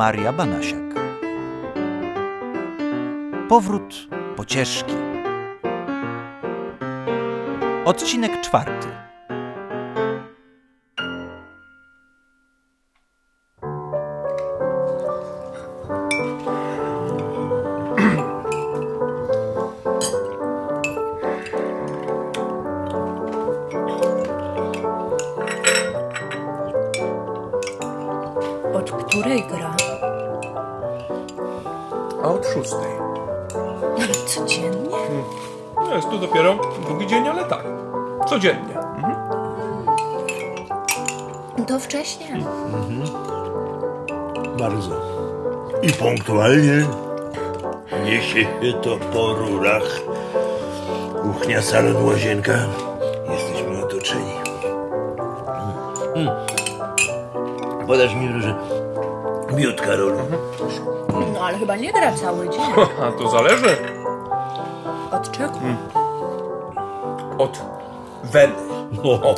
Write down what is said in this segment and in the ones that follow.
Maria Banasiak. Powrót pocieszki. Odcinek czwarty. Której gra? A od szóstej. Ale codziennie? No jest tu dopiero drugi dzień, ale tak. Codziennie. To wcześnie. Bardzo. I punktualnie niesie się to po rurach. Kuchnia, salon, łazienka. Jesteśmy otoczeni. Mm. Mm. Podasz mi proszę miód, Karolu. No ale chyba nie gra cały dzień. A to zależy Od czego? od weny. O,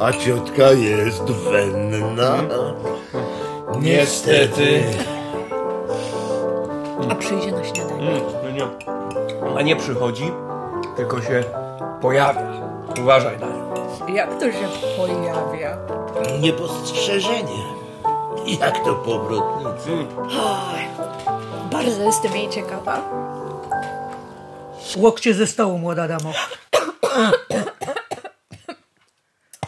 a ciotka jest wenna. Niestety. A przyjdzie na śniadanie. Mm, no nie. Ona nie przychodzi, tylko się pojawia. Uważaj na nią. Jak to się pojawia? Niepostrzeżenie. Jak to powrotnicy. Oj, bardzo jestem jej ciekawa. Łokcie ze stołu, młoda damo.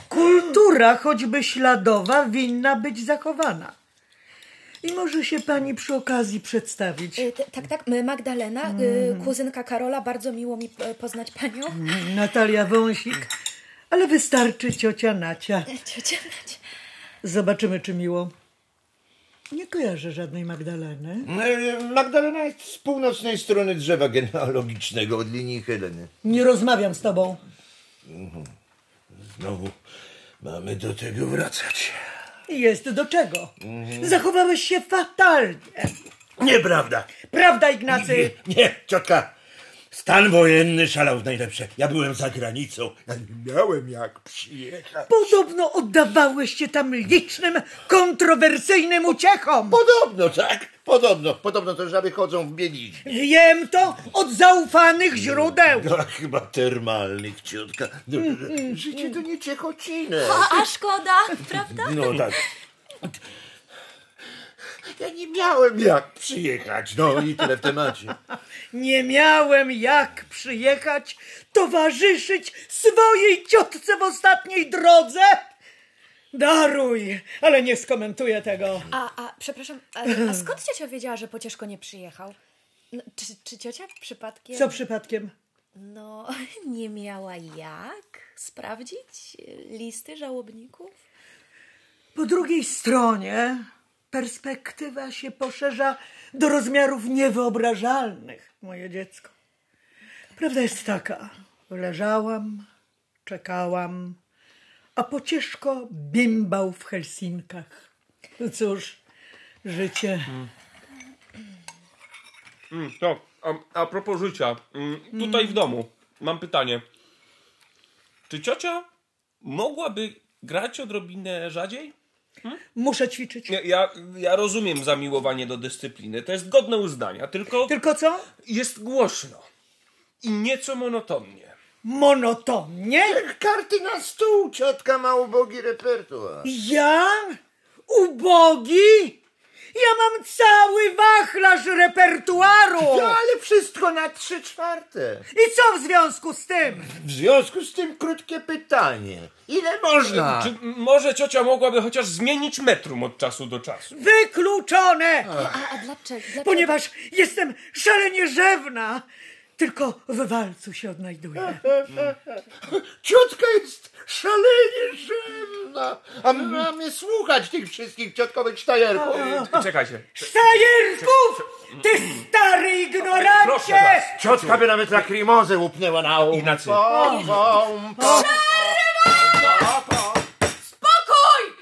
Kultura, choćby śladowa, winna być zachowana. I może się pani przy okazji przedstawić. Y, t- Tak, tak, Magdalena, y, kuzynka Karola, bardzo miło mi y, poznać panią. Natalia Wąsik, ale wystarczy ciocia Nacia. Ciocia Nacia. Zobaczymy, czy miło. Nie kojarzę żadnej Magdaleny. E, Magdalena jest z północnej strony drzewa genealogicznego od linii Heleny. Nie rozmawiam z tobą. Znowu mamy do tego wracać. Jest do czego. Zachowałeś się fatalnie. Nieprawda. Prawda, Ignacy? Nie, nie, ciotka. Stan wojenny szalał w najlepsze. Ja byłem za granicą. Ja nie miałem jak przyjechać. Podobno oddawałeś się tam licznym, kontrowersyjnym uciechom. Podobno, tak? Podobno. Podobno to żaby chodzą w bieliźnie. Wiem to od zaufanych źródeł. No, chyba termalnych, ciotka. No, życie to nie Ciechociny. A szkoda, prawda? No tak. Ja nie miałem jak przyjechać. No i tyle w temacie. Nie miałem jak przyjechać, towarzyszyć swojej ciotce w ostatniej drodze. Daruj, ale nie skomentuję tego. A, a przepraszam, a, a skąd ciocia wiedziała, że Pocieszko nie przyjechał? No, czy, czy ciocia przypadkiem... Co przypadkiem? No, nie miała jak sprawdzić listy żałobników? Po drugiej stronie perspektywa się poszerza do rozmiarów niewyobrażalnych, moje dziecko. Prawda jest taka, leżałam, czekałam, a pocieszko bimbał w Helsinkach. No cóż, życie. Mm, to, a, a propos życia. Mm, tutaj w domu mam pytanie. Czy ciocia mogłaby grać odrobinę rzadziej? Muszę ćwiczyć. Ja, ja, ja rozumiem zamiłowanie do dyscypliny. To jest godne uznania, tylko Tylko co? jest głośno. I nieco monotonnie. Monotonnie? Karty na stół. Ciotka ma ubogi repertuar. Ja? Ubogi? Ja mam cały wachlarz repertuaru. No, ale wszystko na trzy czwarte. I co w związku z tym? W związku z tym krótkie pytanie. Ile można? Czy m- może ciocia mogłaby chociaż zmienić metrum od czasu do czasu? Wykluczone! A, a dlaczego? dlaczego? Ponieważ jestem szalenie rzewna. Tylko w walcu się odnajduję. Ciotka jest szalenie rzemna. A my mamy słuchać tych wszystkich ciotkowych sztajerków. Czekajcie. Stajerków! Ty stary ignorancie! Proszę was. Ciotka by nawet lakrimozę upnęła na um. Ignacy. Pom, pom, pom.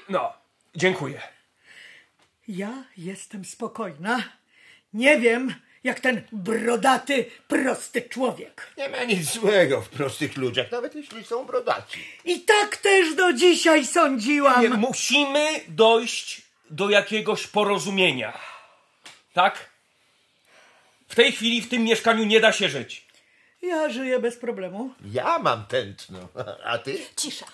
No, dziękuję. Ja jestem spokojna. Nie wiem, jak ten brodaty, prosty człowiek. Nie ma nic złego w prostych ludziach, nawet jeśli są brodaci. I tak też do dzisiaj sądziłam. Nie, musimy dojść do jakiegoś porozumienia. Tak? W tej chwili w tym mieszkaniu nie da się żyć. Ja żyję bez problemu. Ja mam tętno, a ty? Cisza.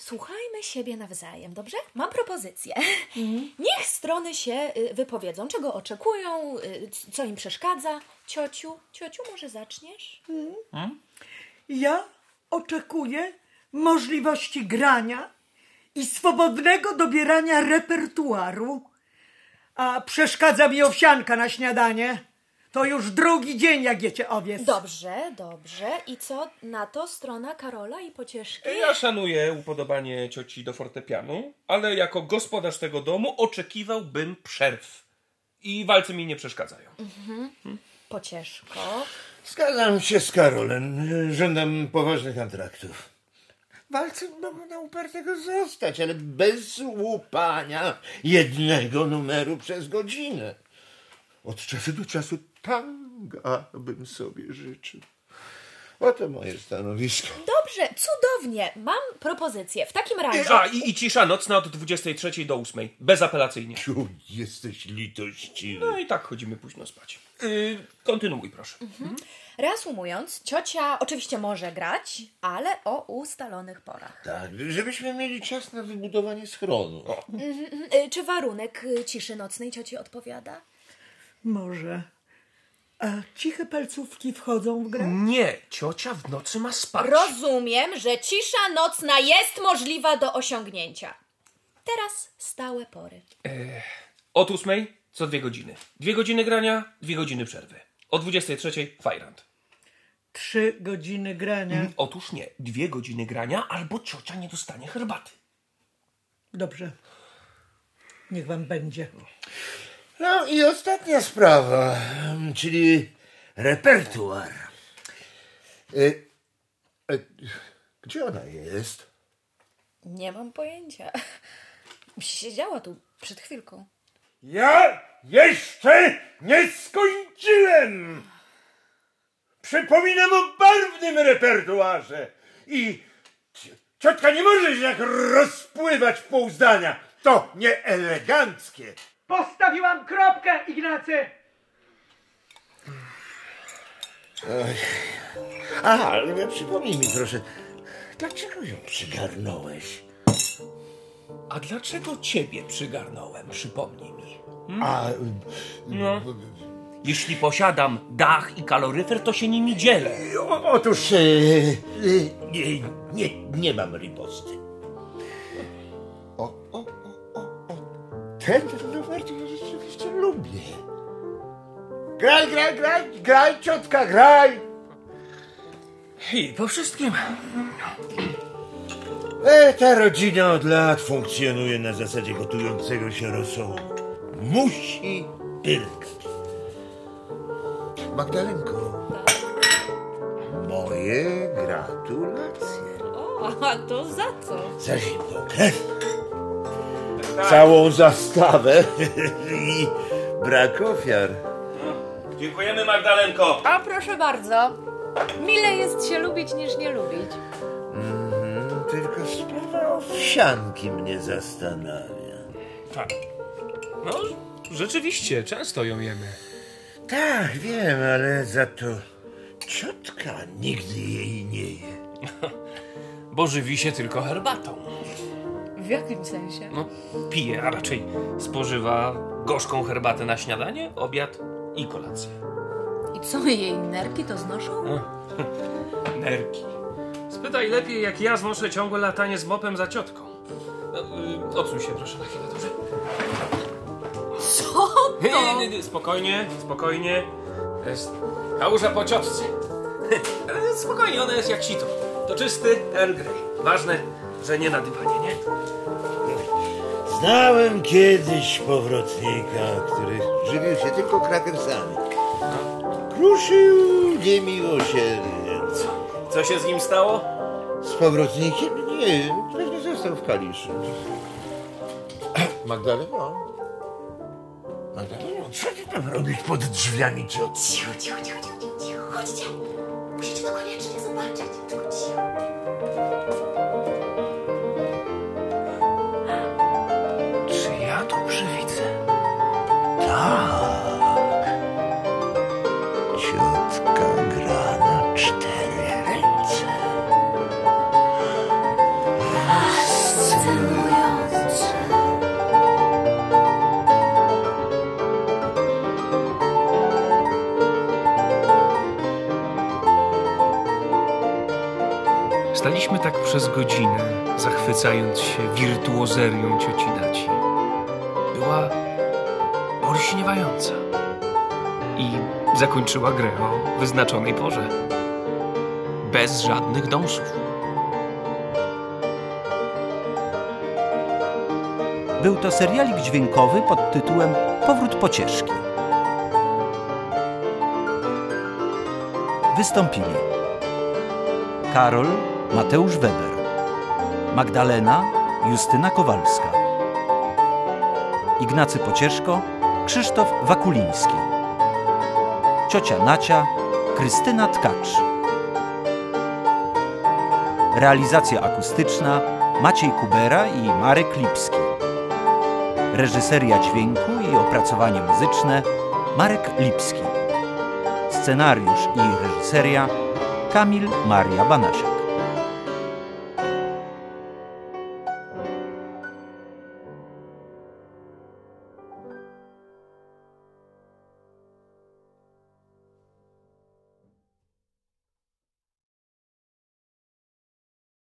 Słuchajmy siebie nawzajem, dobrze? Mam propozycję. Niech strony się y, wypowiedzą, czego oczekują, y, co im przeszkadza. Ciociu, ciociu, może zaczniesz? Ja oczekuję możliwości grania i swobodnego dobierania repertuaru. A przeszkadza mi owsianka na śniadanie. To już drugi dzień, jak jecie owiec. Dobrze, dobrze. I co na to strona Karola i Pocieszki? Ja szanuję upodobanie cioci do fortepianu, ale jako gospodarz tego domu oczekiwałbym przerw. I walce mi nie przeszkadzają. Pocieszko. Zgadzam się z Karolem. Żądam poważnych kontraktów. Walce mogą na upartego zostać, ale bez łupania jednego numeru przez godzinę. Od czasu do czasu tanga bym sobie życzył. Oto moje stanowisko. Dobrze, cudownie. Mam propozycję. W takim razie. A, i, i cisza nocna od 23 do 8. Bezapelacyjnie. Ciu, jesteś litościwy. No i tak chodzimy późno spać. Yy, kontynuuj, proszę. Reasumując, ciocia oczywiście może grać, ale o ustalonych porach. Tak, żebyśmy mieli czas na wybudowanie schronu. Y, Czy warunek y, ciszy nocnej cioci odpowiada? Może. A ciche palcówki wchodzą w grę? Nie, ciocia w nocy ma spać. Rozumiem, że cisza nocna jest możliwa do osiągnięcia. Teraz stałe pory. Od 8 co dwie godziny. Dwie godziny grania, dwie godziny przerwy. O 23 fajrant. Trzy godziny grania. Otóż nie, dwie godziny grania albo ciocia nie dostanie herbaty. Dobrze. Niech wam będzie. No i ostatnia sprawa, czyli repertuar. Y, y, gdzie ona jest? Nie mam pojęcia. Siedziała tu przed chwilką. Ja jeszcze nie skończyłem! Przypominam o barwnym repertuarze i ci- ciotka nie może się tak rozpływać w pół zdania. To nieeleganckie. Postawiłam kropkę, Ignacy! Aha, ale przypomnij mi proszę, dlaczego ją przygarnąłeś? A dlaczego ciebie przygarnąłem, przypomnij mi? A, No. Jeśli posiadam dach i kaloryfer, to się nimi dzielę. o, otóż e, e, nie, nie, nie mam riposty. O, o. Ten numer to ja rzeczywiście lubię. Graj, graj, graj, graj, ciotka, graj! I po wszystkim. E, ta rodzina od lat funkcjonuje na zasadzie gotującego się rosołu. Musi pyrkać. Magdalenko, moje gratulacje. O, a to za co? Za zimną krew. Całą zastawę i brak ofiar. Dziękujemy, Magdalenko. A proszę bardzo. Mile jest się lubić niż nie lubić. Mm, Tylko sprawa owsianki mnie zastanawia. Tak. No, rzeczywiście, często ją jemy. Tak, wiem, ale za to ciotka nigdy jej nie je. Bo żywi się tylko herbatą. W jakim sensie? No, pije, a raczej spożywa gorzką herbatę na śniadanie, obiad i kolację. I co, jej nerki to znoszą? Nerki. Spytaj lepiej, jak ja znoszę ciągłe latanie z mopem za ciotką. No, y, odsuń się proszę na chwilę, dobrze? Co Nie, nie, nie, nie, spokojnie, spokojnie. To jest kałuża po ciotce. Spokojnie, ona jest jak sito. To czysty Earl Grey. Ważne, że nie na dywanie, nie? Znałem kiedyś powrotnika, który żywił się tylko krakersami. Kruszył niemiłosiernie. Co się z nim stało? Z powrotnikiem? Nie, pewnie został w Kaliszu. Magdaleno? Magdaleno, co ty tam robisz pod drzwiami? Cicho, cicho, cicho, cicho, cicho. Chodźcie. Musicie to koniecznie zobaczyć. Tylko cicho. tak. Ciotka gra na cztery ręce. Fascynujące. Staliśmy tak przez godzinę, zachwycając się wirtuozerią cioci Daci. Olśniewająca i zakończyła grę o wyznaczonej porze. Bez żadnych dąsów. Był to serialik dźwiękowy pod tytułem Powrót pocieszki. Wystąpili Karol Mateusz Weber, Magdalena Justyna Kowalska, Ignacy Pocieszko Krzysztof Wakuliński, ciocia Nacia Krystyna Tkacz. Realizacja akustyczna Maciej Kubera i Marek Lipski. Reżyseria dźwięku i opracowanie muzyczne Marek Lipski. Scenariusz i reżyseria Kamil Maria Banasiak.